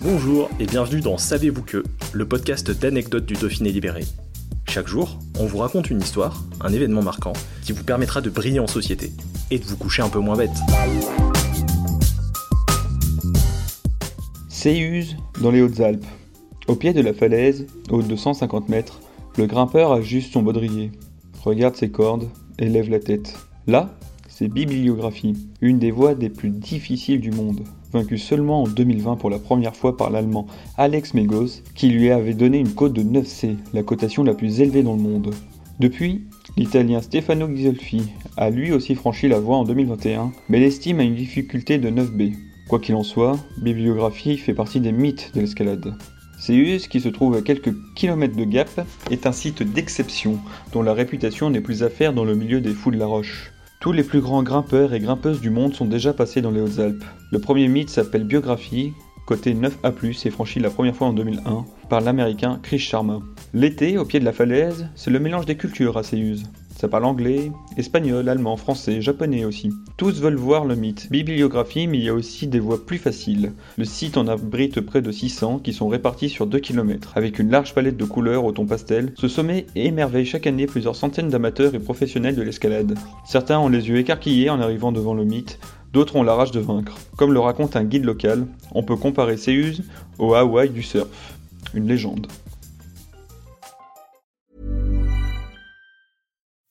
Bonjour et bienvenue dans Savez-vous que, le podcast d'anecdotes du Dauphiné libéré. Chaque jour, on vous raconte une histoire, un événement marquant, qui vous permettra de briller en société et de vous coucher un peu moins bête. Séuse, dans les Hautes-Alpes. Au pied de la falaise, haute de 150 mètres, le grimpeur ajuste son baudrier, regarde ses cordes et lève la tête. Là, c'est Bibliographie, une des voies des plus difficiles du monde, vaincue seulement en 2020 pour la première fois par l'allemand Alex Megos, qui lui avait donné une cote de 9C, la cotation la plus élevée dans le monde. Depuis, l'italien Stefano Ghisolfi a lui aussi franchi la voie en 2021, mais l'estime à une difficulté de 9B. Quoi qu'il en soit, Bibliographie fait partie des mythes de l'escalade. Céus, qui se trouve à quelques kilomètres de Gap, est un site d'exception dont la réputation n'est plus à faire dans le milieu des fous de la roche. Tous les plus grands grimpeurs et grimpeuses du monde sont déjà passés dans les Hautes-Alpes. Le premier mythe s'appelle Biographie, côté 9A+, et franchi la première fois en 2001 par l'américain Chris Sharma. L'été, au pied de la falaise, c'est le mélange des cultures à Céuse. Ça parle anglais, espagnol, allemand, français, japonais aussi. Tous veulent voir le mythe. Bibliographie, mais il y a aussi des voies plus faciles. Le site en abrite près de 600 qui sont répartis sur 2 km. Avec une large palette de couleurs au ton pastel, ce sommet émerveille chaque année plusieurs centaines d'amateurs et professionnels de l'escalade. Certains ont les yeux écarquillés en arrivant devant le mythe, d'autres ont la rage de vaincre. Comme le raconte un guide local, on peut comparer Séuse au Hawaï du surf. Une légende.